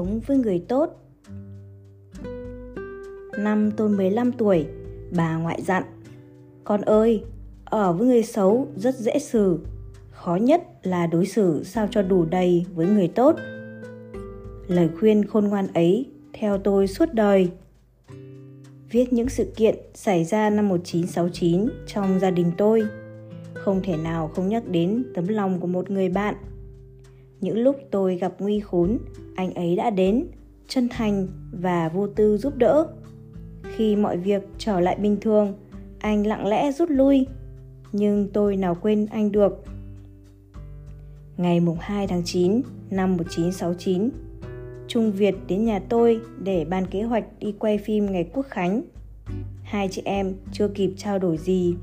sống với người tốt. Năm tôi 15 tuổi, bà ngoại dặn Con ơi, ở với người xấu rất dễ xử Khó nhất là đối xử sao cho đủ đầy với người tốt. Lời khuyên khôn ngoan ấy theo tôi suốt đời. Viết những sự kiện xảy ra năm 1969 trong gia đình tôi. Không thể nào không nhắc đến tấm lòng của một người bạn những lúc tôi gặp nguy khốn anh ấy đã đến chân thành và vô tư giúp đỡ khi mọi việc trở lại bình thường anh lặng lẽ rút lui nhưng tôi nào quên anh được ngày mùng 2 tháng 9 năm 1969 Trung Việt đến nhà tôi để ban kế hoạch đi quay phim ngày Quốc Khánh. Hai chị em chưa kịp trao đổi gì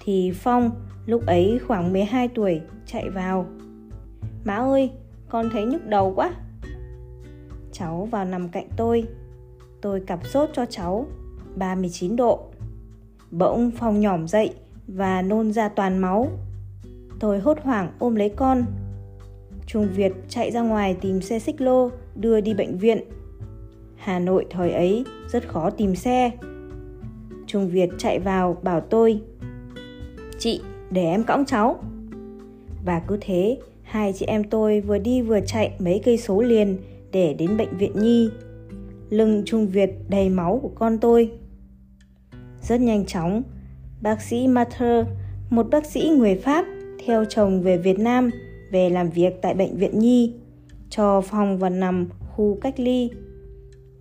thì Phong lúc ấy khoảng 12 tuổi chạy vào. Má ơi, con thấy nhức đầu quá cháu vào nằm cạnh tôi tôi cặp sốt cho cháu 39 độ bỗng phòng nhỏm dậy và nôn ra toàn máu tôi hốt hoảng ôm lấy con Trung Việt chạy ra ngoài tìm xe xích lô đưa đi bệnh viện. Hà Nội thời ấy rất khó tìm xe. Trung Việt chạy vào bảo tôi Chị, để em cõng cháu. Và cứ thế, hai chị em tôi vừa đi vừa chạy mấy cây số liền để đến bệnh viện nhi lưng trung việt đầy máu của con tôi rất nhanh chóng bác sĩ Mater, một bác sĩ người Pháp theo chồng về Việt Nam về làm việc tại bệnh viện Nhi, cho phòng và nằm khu cách ly.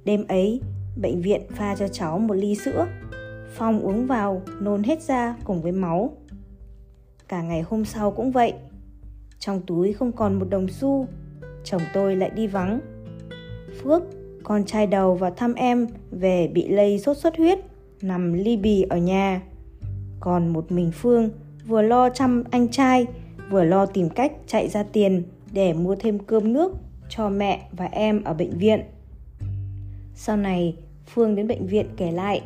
Đêm ấy, bệnh viện pha cho cháu một ly sữa. Phong uống vào, nôn hết ra cùng với máu. Cả ngày hôm sau cũng vậy, trong túi không còn một đồng xu. Chồng tôi lại đi vắng. Phước, con trai đầu vào thăm em, về bị lây sốt xuất huyết, nằm ly bì ở nhà. Còn một mình phương vừa lo chăm anh trai, vừa lo tìm cách chạy ra tiền để mua thêm cơm nước cho mẹ và em ở bệnh viện. Sau này, phương đến bệnh viện kể lại.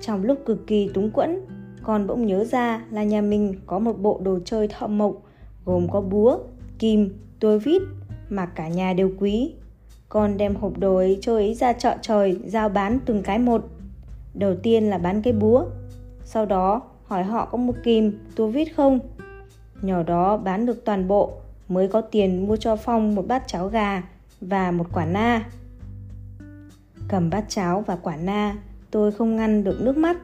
Trong lúc cực kỳ túng quẫn, con bỗng nhớ ra là nhà mình có một bộ đồ chơi thợ mộc gồm có búa, kim, tua vít mà cả nhà đều quý. Con đem hộp đồ ấy cho ấy ra chợ trời giao bán từng cái một. Đầu tiên là bán cái búa, sau đó hỏi họ có một kìm, tua vít không. Nhỏ đó bán được toàn bộ mới có tiền mua cho Phong một bát cháo gà và một quả na. Cầm bát cháo và quả na, tôi không ngăn được nước mắt.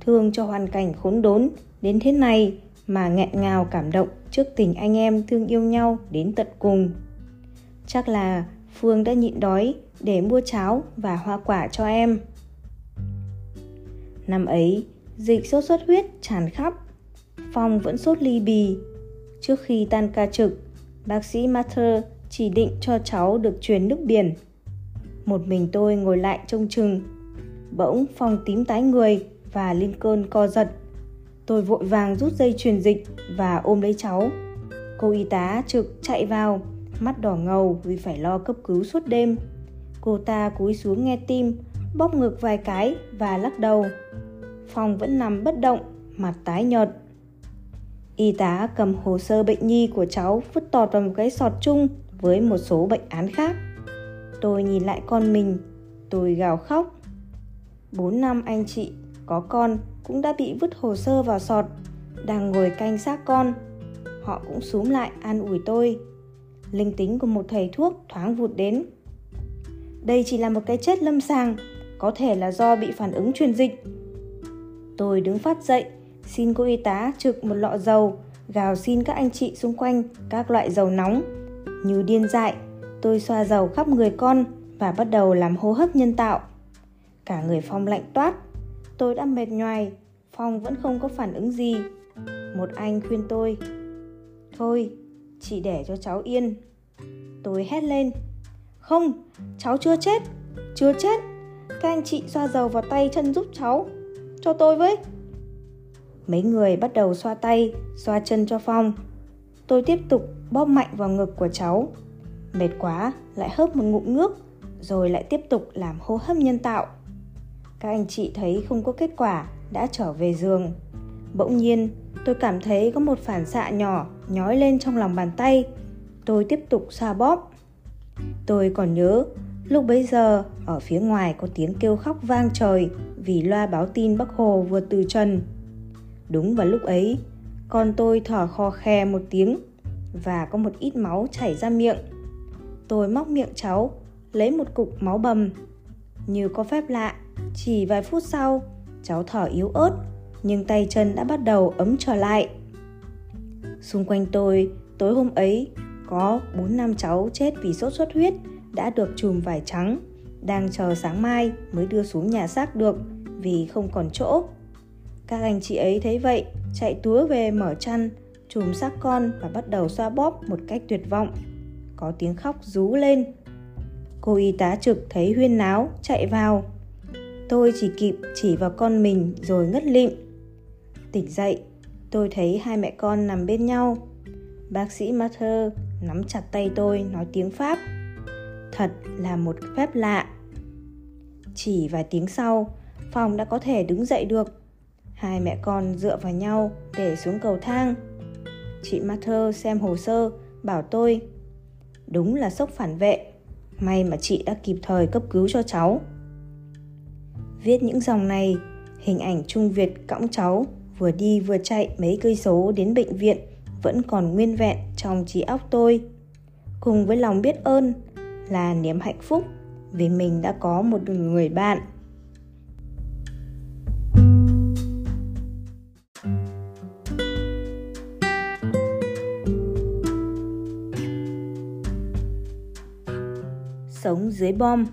Thương cho hoàn cảnh khốn đốn đến thế này mà nghẹn ngào cảm động trước tình anh em thương yêu nhau đến tận cùng. Chắc là Phương đã nhịn đói để mua cháo và hoa quả cho em. Năm ấy, dịch sốt xuất huyết tràn khắp. Phong vẫn sốt ly bì. Trước khi tan ca trực, bác sĩ Mather chỉ định cho cháu được truyền nước biển. Một mình tôi ngồi lại trông chừng. Bỗng Phong tím tái người và lên cơn co giật Tôi vội vàng rút dây truyền dịch và ôm lấy cháu. Cô y tá trực chạy vào, mắt đỏ ngầu vì phải lo cấp cứu suốt đêm. Cô ta cúi xuống nghe tim, bóp ngực vài cái và lắc đầu. Phong vẫn nằm bất động, mặt tái nhợt. Y tá cầm hồ sơ bệnh nhi của cháu vứt tọt vào một cái sọt chung với một số bệnh án khác. Tôi nhìn lại con mình, tôi gào khóc. Bốn năm anh chị có con cũng đã bị vứt hồ sơ vào sọt. Đang ngồi canh xác con, họ cũng xúm lại an ủi tôi. Linh tính của một thầy thuốc thoáng vụt đến. Đây chỉ là một cái chết lâm sàng, có thể là do bị phản ứng truyền dịch. Tôi đứng phát dậy, xin cô y tá trực một lọ dầu, gào xin các anh chị xung quanh các loại dầu nóng. Như điên dại, tôi xoa dầu khắp người con và bắt đầu làm hô hấp nhân tạo. Cả người phong lạnh toát, tôi đã mệt nhoài phong vẫn không có phản ứng gì. Một anh khuyên tôi, thôi chị để cho cháu yên. Tôi hét lên, không, cháu chưa chết chưa chết. Các anh chị xoa dầu vào tay chân giúp cháu, cho tôi với. Mấy người bắt đầu xoa tay, xoa chân cho phong. Tôi tiếp tục bóp mạnh vào ngực của cháu. Mệt quá, lại hớp một ngụm nước, rồi lại tiếp tục làm hô hấp nhân tạo. Các anh chị thấy không có kết quả đã trở về giường bỗng nhiên tôi cảm thấy có một phản xạ nhỏ nhói lên trong lòng bàn tay tôi tiếp tục xoa bóp Tôi còn nhớ, lúc bấy giờ ở phía ngoài có tiếng kêu khóc vang trời vì loa báo tin Bắc Hồ vừa từ trần. Đúng vào lúc ấy, con tôi thở khò khe một tiếng và có một ít máu chảy ra miệng. Tôi móc miệng cháu, lấy một cục máu bầm. Như có phép lạ, chỉ vài phút sau, cháu thở yếu ớt, nhưng tay chân đã bắt đầu ấm trở lại. Xung quanh tôi, tối hôm ấy, có 4 năm cháu chết vì sốt xuất huyết đã được chùm vải trắng, đang chờ sáng mai mới đưa xuống nhà xác được vì không còn chỗ. Các anh chị ấy thấy vậy, chạy túa về mở chăn, chùm xác con và bắt đầu xoa bóp một cách tuyệt vọng. Có tiếng khóc rú lên. Cô y tá trực thấy huyên náo, chạy vào. Tôi chỉ kịp chỉ vào con mình rồi ngất lịm. Tỉnh dậy, tôi thấy hai mẹ con nằm bên nhau. Bác sĩ Mather nắm chặt tay tôi nói tiếng Pháp. Thật là một phép lạ. Chỉ vài tiếng sau, Phòng đã có thể đứng dậy được. Hai mẹ con dựa vào nhau để xuống cầu thang. Chị Mather xem hồ sơ, bảo tôi Đúng là sốc phản vệ, may mà chị đã kịp thời cấp cứu cho cháu. Viết những dòng này, hình ảnh Trung Việt cõng cháu vừa đi vừa chạy mấy cây số đến bệnh viện vẫn còn nguyên vẹn trong trí óc tôi. Cùng với lòng biết ơn là niềm hạnh phúc vì mình đã có một người bạn sống dưới bom.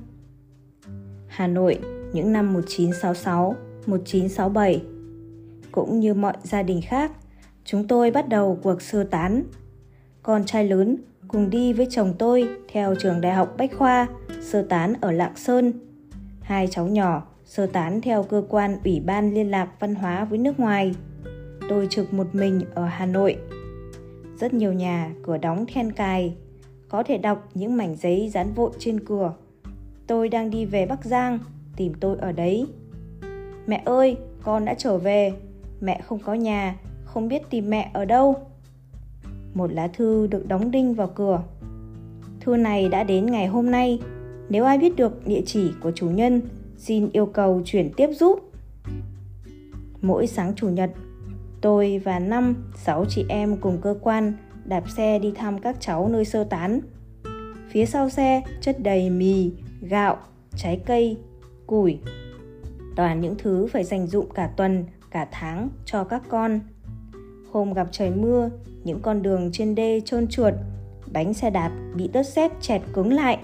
Hà Nội, những năm 1966, 1967. Cũng như mọi gia đình khác, chúng tôi bắt đầu cuộc sơ tán. Con trai lớn cùng đi với chồng tôi theo trường đại học Bách Khoa, sơ tán ở Lạng Sơn. Hai cháu nhỏ sơ tán theo cơ quan Ủy ban Liên lạc Văn hóa với nước ngoài. Tôi trực một mình ở Hà Nội. Rất nhiều nhà cửa đóng then cài, có thể đọc những mảnh giấy dán vội trên cửa. Tôi đang đi về Bắc Giang, tìm tôi ở đấy. Mẹ ơi, con đã trở về. Mẹ không có nhà, không biết tìm mẹ ở đâu. Một lá thư được đóng đinh vào cửa. Thư này đã đến ngày hôm nay. Nếu ai biết được địa chỉ của chủ nhân, xin yêu cầu chuyển tiếp giúp. Mỗi sáng chủ nhật, tôi và năm, sáu chị em cùng cơ quan đạp xe đi thăm các cháu nơi sơ tán. Phía sau xe chất đầy mì, gạo, trái cây, củi. Toàn những thứ phải dành dụng cả tuần, cả tháng cho các con. Hôm gặp trời mưa, những con đường trên đê trơn trượt, bánh xe đạp bị đất sét chẹt cứng lại.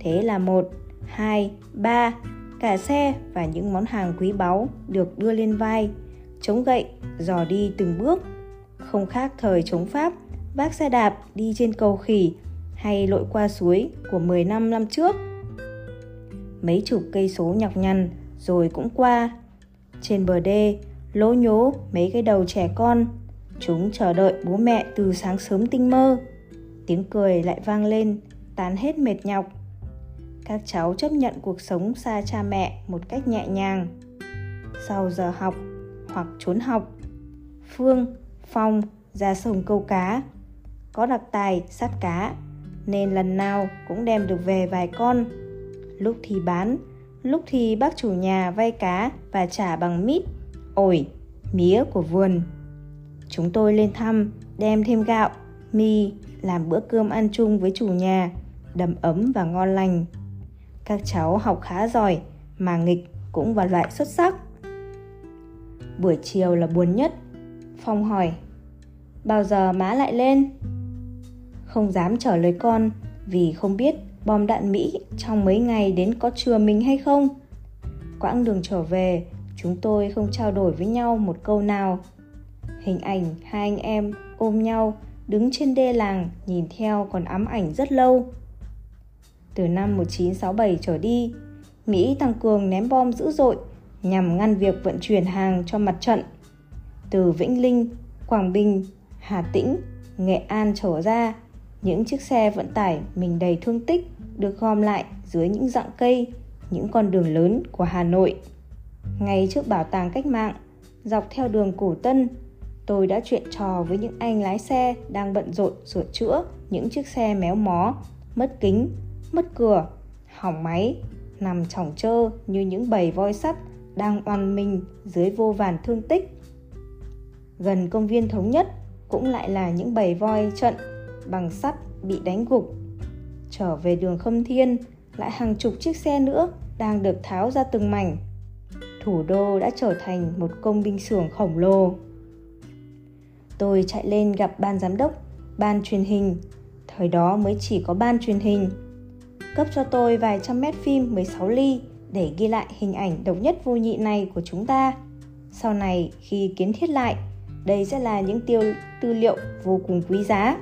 Thế là một, hai, ba, cả xe và những món hàng quý báu được đưa lên vai, chống gậy, dò đi từng bước. Không khác thời chống Pháp vác xe đạp đi trên cầu khỉ hay lội qua suối của 10 năm năm trước. Mấy chục cây số nhọc nhằn rồi cũng qua. Trên bờ đê, lố nhố mấy cái đầu trẻ con. Chúng chờ đợi bố mẹ từ sáng sớm tinh mơ. Tiếng cười lại vang lên, tán hết mệt nhọc. Các cháu chấp nhận cuộc sống xa cha mẹ một cách nhẹ nhàng. Sau giờ học hoặc trốn học, Phương, Phong ra sông câu cá có đặc tài sát cá nên lần nào cũng đem được về vài con. Lúc thì bán, lúc thì bác chủ nhà vay cá và trả bằng mít, ổi, mía của vườn. Chúng tôi lên thăm, đem thêm gạo, mì, làm bữa cơm ăn chung với chủ nhà, đầm ấm và ngon lành. Các cháu học khá giỏi, mà nghịch cũng vào loại xuất sắc. Buổi chiều là buồn nhất. Phong hỏi, bao giờ má lại lên? không dám trả lời con vì không biết bom đạn Mỹ trong mấy ngày đến có chừa mình hay không. Quãng đường trở về, chúng tôi không trao đổi với nhau một câu nào. Hình ảnh hai anh em ôm nhau đứng trên đê làng nhìn theo còn ám ảnh rất lâu. Từ năm 1967 trở đi, Mỹ tăng cường ném bom dữ dội nhằm ngăn việc vận chuyển hàng cho mặt trận. Từ Vĩnh Linh, Quảng Bình, Hà Tĩnh, Nghệ An trở ra những chiếc xe vận tải mình đầy thương tích được gom lại dưới những dạng cây, những con đường lớn của Hà Nội. Ngay trước bảo tàng cách mạng, dọc theo đường Cổ Tân, tôi đã chuyện trò với những anh lái xe đang bận rộn sửa chữa những chiếc xe méo mó, mất kính, mất cửa, hỏng máy, nằm chỏng trơ như những bầy voi sắt đang oằn mình dưới vô vàn thương tích. Gần công viên thống nhất cũng lại là những bầy voi trận bằng sắt bị đánh gục. Trở về đường Khâm Thiên, lại hàng chục chiếc xe nữa đang được tháo ra từng mảnh. Thủ đô đã trở thành một công binh xưởng khổng lồ. Tôi chạy lên gặp ban giám đốc, ban truyền hình. Thời đó mới chỉ có ban truyền hình. Cấp cho tôi vài trăm mét phim 16 ly để ghi lại hình ảnh độc nhất vô nhị này của chúng ta. Sau này khi kiến thiết lại, đây sẽ là những tiêu tư liệu vô cùng quý giá.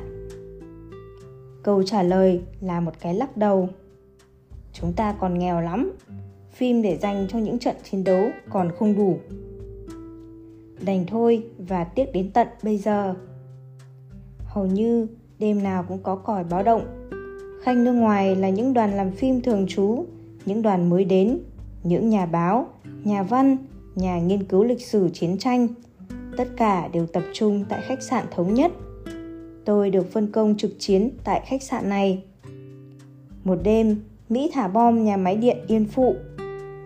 Câu trả lời là một cái lắc đầu. Chúng ta còn nghèo lắm. Phim để dành cho những trận chiến đấu còn không đủ. Đành thôi và tiếc đến tận bây giờ. Hầu như đêm nào cũng có còi báo động. khanh nước ngoài là những đoàn làm phim thường trú, những đoàn mới đến, những nhà báo, nhà văn, nhà nghiên cứu lịch sử chiến tranh. Tất cả đều tập trung tại khách sạn thống nhất tôi được phân công trực chiến tại khách sạn này. Một đêm, Mỹ thả bom nhà máy điện Yên Phụ.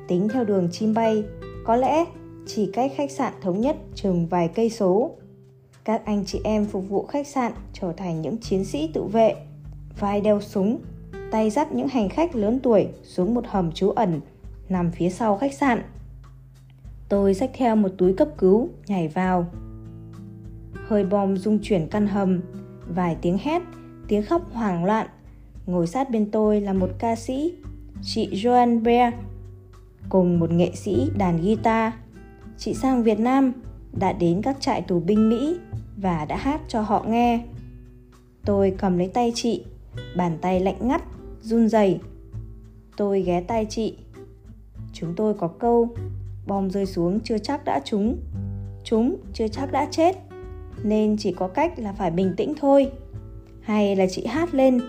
Tính theo đường chim bay, có lẽ chỉ cách khách sạn thống nhất chừng vài cây số. Các anh chị em phục vụ khách sạn trở thành những chiến sĩ tự vệ, vai đeo súng, tay dắt những hành khách lớn tuổi xuống một hầm trú ẩn nằm phía sau khách sạn. Tôi xách theo một túi cấp cứu, nhảy vào. Hơi bom rung chuyển căn hầm, vài tiếng hét, tiếng khóc hoảng loạn. Ngồi sát bên tôi là một ca sĩ, chị Joan Bear, cùng một nghệ sĩ đàn guitar. Chị sang Việt Nam, đã đến các trại tù binh Mỹ và đã hát cho họ nghe. Tôi cầm lấy tay chị, bàn tay lạnh ngắt, run rẩy. Tôi ghé tay chị. Chúng tôi có câu, bom rơi xuống chưa chắc đã trúng, chúng chưa chắc đã chết nên chỉ có cách là phải bình tĩnh thôi. Hay là chị hát lên,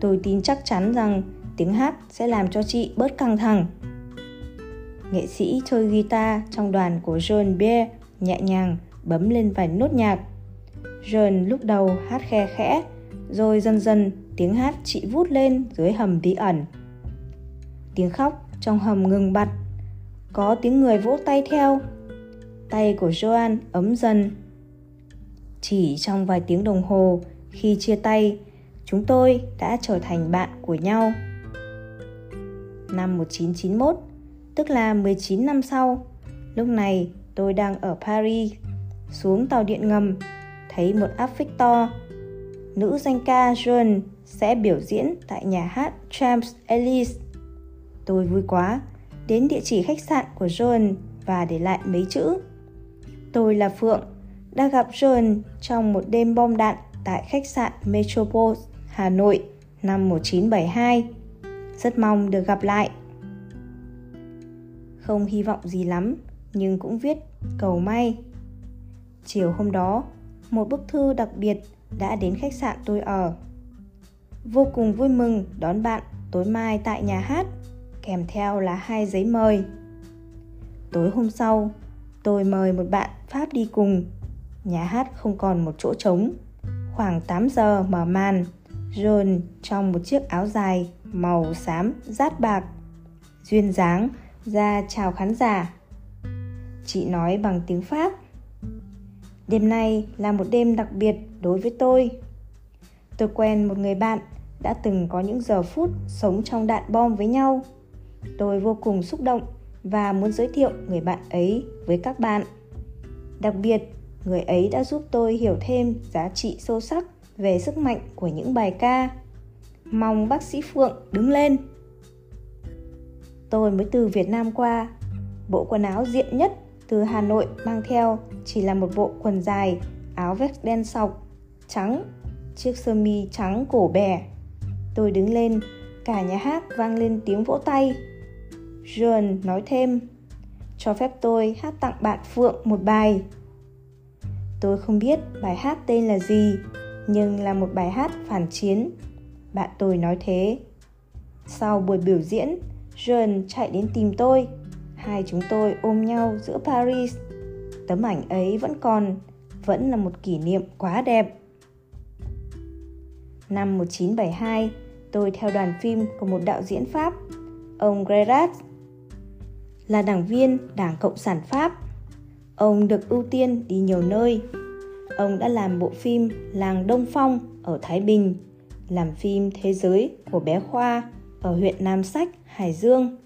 tôi tin chắc chắn rằng tiếng hát sẽ làm cho chị bớt căng thẳng. Nghệ sĩ chơi guitar trong đoàn của John Beer nhẹ nhàng bấm lên vài nốt nhạc. John lúc đầu hát khe khẽ, rồi dần dần tiếng hát chị vút lên dưới hầm bí ẩn. Tiếng khóc trong hầm ngừng bặt, có tiếng người vỗ tay theo. Tay của Joan ấm dần chỉ trong vài tiếng đồng hồ khi chia tay, chúng tôi đã trở thành bạn của nhau. Năm 1991, tức là 19 năm sau, lúc này tôi đang ở Paris, xuống tàu điện ngầm, thấy một áp phích to. Nữ danh ca Joan sẽ biểu diễn tại nhà hát Champs Elysees. Tôi vui quá, đến địa chỉ khách sạn của John và để lại mấy chữ. Tôi là Phượng, đã gặp John trong một đêm bom đạn tại khách sạn Metropole, Hà Nội năm 1972. Rất mong được gặp lại. Không hy vọng gì lắm, nhưng cũng viết cầu may. Chiều hôm đó, một bức thư đặc biệt đã đến khách sạn tôi ở. Vô cùng vui mừng đón bạn tối mai tại nhà hát, kèm theo là hai giấy mời. Tối hôm sau, tôi mời một bạn Pháp đi cùng Nhà hát không còn một chỗ trống. Khoảng 8 giờ mở màn, John trong một chiếc áo dài màu xám rát bạc, duyên dáng ra chào khán giả. Chị nói bằng tiếng Pháp. Đêm nay là một đêm đặc biệt đối với tôi. Tôi quen một người bạn đã từng có những giờ phút sống trong đạn bom với nhau. Tôi vô cùng xúc động và muốn giới thiệu người bạn ấy với các bạn. Đặc biệt, người ấy đã giúp tôi hiểu thêm giá trị sâu sắc về sức mạnh của những bài ca. Mong bác sĩ phượng đứng lên. Tôi mới từ việt nam qua. Bộ quần áo diện nhất từ hà nội mang theo chỉ là một bộ quần dài, áo vest đen sọc, trắng, chiếc sơ mi trắng cổ bè. Tôi đứng lên, cả nhà hát vang lên tiếng vỗ tay. John nói thêm, cho phép tôi hát tặng bạn Phượng một bài. Tôi không biết bài hát tên là gì, nhưng là một bài hát phản chiến. Bạn tôi nói thế. Sau buổi biểu diễn, John chạy đến tìm tôi. Hai chúng tôi ôm nhau giữa Paris. Tấm ảnh ấy vẫn còn, vẫn là một kỷ niệm quá đẹp. Năm 1972, tôi theo đoàn phim của một đạo diễn Pháp, ông Gerard, là đảng viên Đảng Cộng sản Pháp. Ông được ưu tiên đi nhiều nơi. Ông đã làm bộ phim Làng Đông Phong ở Thái Bình, làm phim Thế giới của bé Khoa ở huyện Nam Sách, Hải Dương.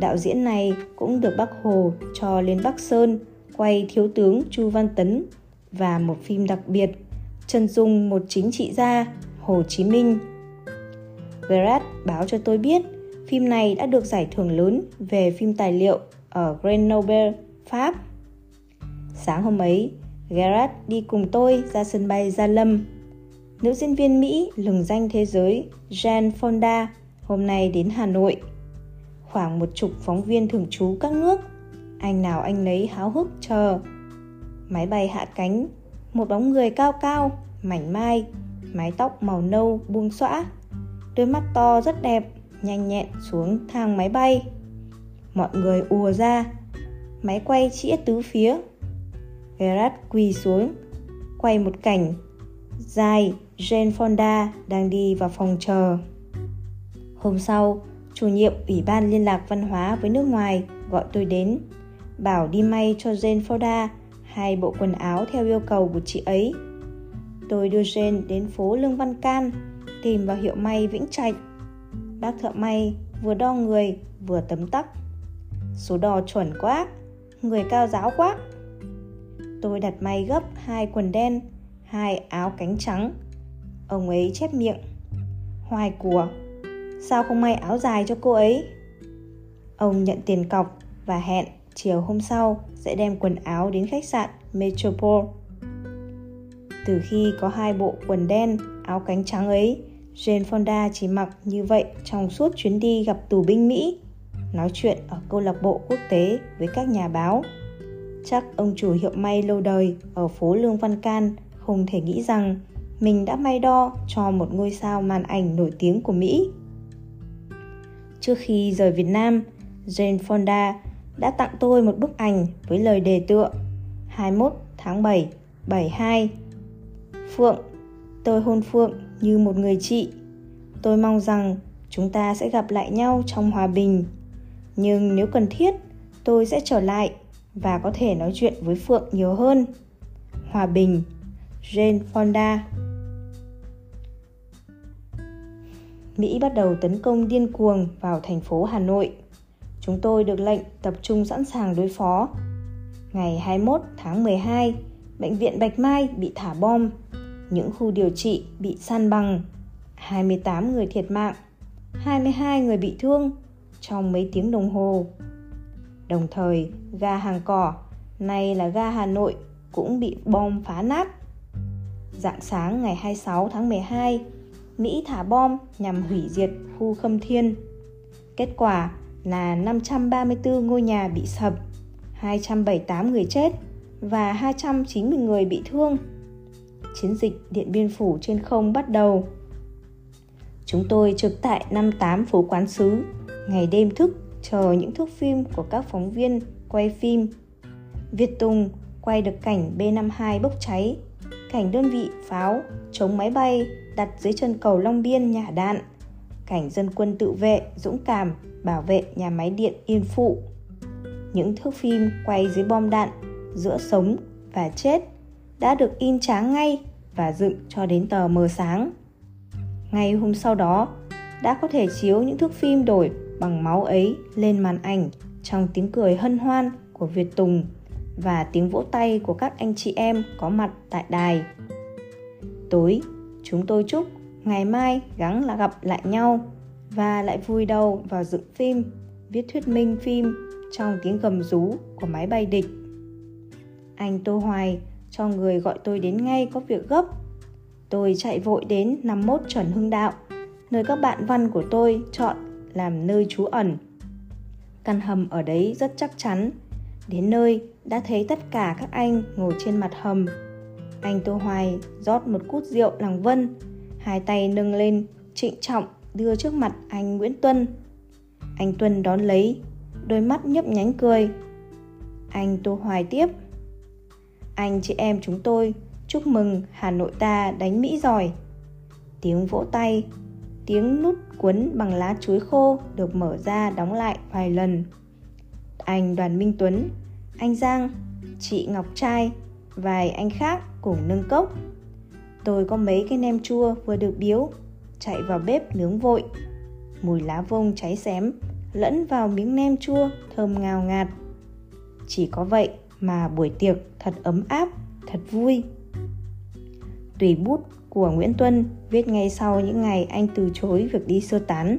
Đạo diễn này cũng được Bác Hồ cho lên Bắc Sơn quay Thiếu tướng Chu Văn Tấn và một phim đặc biệt chân dung một chính trị gia Hồ Chí Minh. Gerard báo cho tôi biết phim này đã được giải thưởng lớn về phim tài liệu ở Grenoble, Pháp. Sáng hôm ấy, Gerard đi cùng tôi ra sân bay Gia Lâm. Nữ diễn viên Mỹ lừng danh thế giới Jane Fonda hôm nay đến Hà Nội. Khoảng một chục phóng viên thường trú các nước, anh nào anh nấy háo hức chờ. Máy bay hạ cánh, một bóng người cao cao, mảnh mai, mái tóc màu nâu buông xõa, đôi mắt to rất đẹp, nhanh nhẹn xuống thang máy bay. Mọi người ùa ra, máy quay chĩa tứ phía. Gerard quỳ xuống, quay một cảnh dài Jane Fonda đang đi vào phòng chờ. Hôm sau, chủ nhiệm Ủy ban Liên lạc Văn hóa với nước ngoài gọi tôi đến, bảo đi may cho Jane Fonda hai bộ quần áo theo yêu cầu của chị ấy. Tôi đưa Jane đến phố Lương Văn Can, tìm vào hiệu may Vĩnh Trạch. Bác thợ may vừa đo người vừa tấm tắc. Số đo chuẩn quá, người cao giáo quá. Tôi đặt may gấp hai quần đen, hai áo cánh trắng. Ông ấy chép miệng. Hoài của, sao không may áo dài cho cô ấy? Ông nhận tiền cọc và hẹn chiều hôm sau sẽ đem quần áo đến khách sạn Metropole. Từ khi có hai bộ quần đen, áo cánh trắng ấy, Jane Fonda chỉ mặc như vậy trong suốt chuyến đi gặp tù binh Mỹ, nói chuyện ở câu lạc bộ quốc tế với các nhà báo. Chắc ông chủ hiệu may lâu đời ở phố Lương Văn Can không thể nghĩ rằng mình đã may đo cho một ngôi sao màn ảnh nổi tiếng của Mỹ. Trước khi rời Việt Nam, Jane Fonda đã tặng tôi một bức ảnh với lời đề tựa 21 tháng 7, 72. Phượng, tôi hôn Phượng như một người chị. Tôi mong rằng chúng ta sẽ gặp lại nhau trong hòa bình. Nhưng nếu cần thiết, tôi sẽ trở lại và có thể nói chuyện với Phượng nhiều hơn. Hòa bình, Jane Fonda Mỹ bắt đầu tấn công điên cuồng vào thành phố Hà Nội. Chúng tôi được lệnh tập trung sẵn sàng đối phó. Ngày 21 tháng 12, bệnh viện Bạch Mai bị thả bom, những khu điều trị bị san bằng, 28 người thiệt mạng, 22 người bị thương trong mấy tiếng đồng hồ. Đồng thời, ga hàng cỏ, nay là ga Hà Nội cũng bị bom phá nát. Dạng sáng ngày 26 tháng 12, Mỹ thả bom nhằm hủy diệt khu Khâm Thiên. Kết quả là 534 ngôi nhà bị sập, 278 người chết và 290 người bị thương. Chiến dịch Điện Biên Phủ trên không bắt đầu. Chúng tôi trực tại 58 phố quán sứ, ngày đêm thức chờ những thước phim của các phóng viên quay phim. Việt Tùng quay được cảnh B52 bốc cháy, cảnh đơn vị pháo chống máy bay đặt dưới chân cầu Long Biên nhả đạn, cảnh dân quân tự vệ dũng cảm bảo vệ nhà máy điện Yên Phụ. Những thước phim quay dưới bom đạn giữa sống và chết đã được in tráng ngay và dựng cho đến tờ mờ sáng. Ngay hôm sau đó, đã có thể chiếu những thước phim đổi bằng máu ấy lên màn ảnh trong tiếng cười hân hoan của Việt Tùng và tiếng vỗ tay của các anh chị em có mặt tại đài. Tối, chúng tôi chúc ngày mai gắng là gặp lại nhau và lại vui đầu vào dựng phim, viết thuyết minh phim trong tiếng gầm rú của máy bay địch. Anh Tô Hoài cho người gọi tôi đến ngay có việc gấp. Tôi chạy vội đến 51 Trần Hưng Đạo, nơi các bạn văn của tôi chọn làm nơi trú ẩn. Căn hầm ở đấy rất chắc chắn. Đến nơi đã thấy tất cả các anh ngồi trên mặt hầm. Anh Tô Hoài rót một cút rượu làng vân, hai tay nâng lên, trịnh trọng đưa trước mặt anh Nguyễn Tuân. Anh Tuân đón lấy, đôi mắt nhấp nhánh cười. Anh Tô Hoài tiếp. Anh chị em chúng tôi chúc mừng Hà Nội ta đánh Mỹ giỏi. Tiếng vỗ tay tiếng nút cuốn bằng lá chuối khô được mở ra đóng lại vài lần. Anh Đoàn Minh Tuấn, anh Giang, chị Ngọc Trai, vài anh khác cùng nâng cốc. Tôi có mấy cái nem chua vừa được biếu, chạy vào bếp nướng vội. Mùi lá vông cháy xém lẫn vào miếng nem chua thơm ngào ngạt. Chỉ có vậy mà buổi tiệc thật ấm áp, thật vui. Tùy bút của Nguyễn Tuân viết ngay sau những ngày anh từ chối việc đi sơ tán,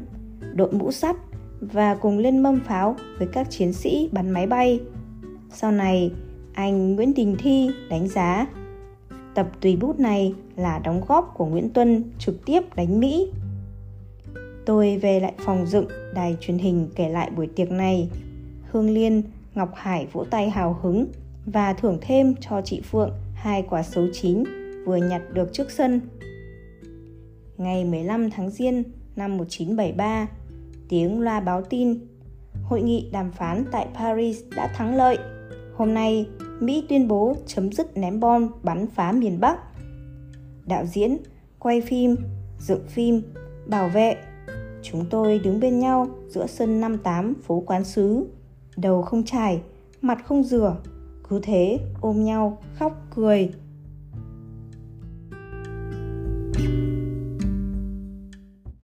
đội mũ sắt và cùng lên mâm pháo với các chiến sĩ bắn máy bay. Sau này, anh Nguyễn Đình Thi đánh giá tập tùy bút này là đóng góp của Nguyễn Tuân trực tiếp đánh Mỹ. Tôi về lại phòng dựng đài truyền hình kể lại buổi tiệc này. Hương Liên, Ngọc Hải vỗ tay hào hứng và thưởng thêm cho chị Phượng hai quả sấu chín vừa nhặt được trước sân. Ngày 15 tháng Giêng năm 1973, tiếng loa báo tin Hội nghị đàm phán tại Paris đã thắng lợi. Hôm nay, Mỹ tuyên bố chấm dứt ném bom bắn phá miền Bắc. Đạo diễn, quay phim, dựng phim, bảo vệ. Chúng tôi đứng bên nhau giữa sân 58 phố Quán Sứ. Đầu không chải, mặt không rửa, cứ thế ôm nhau khóc cười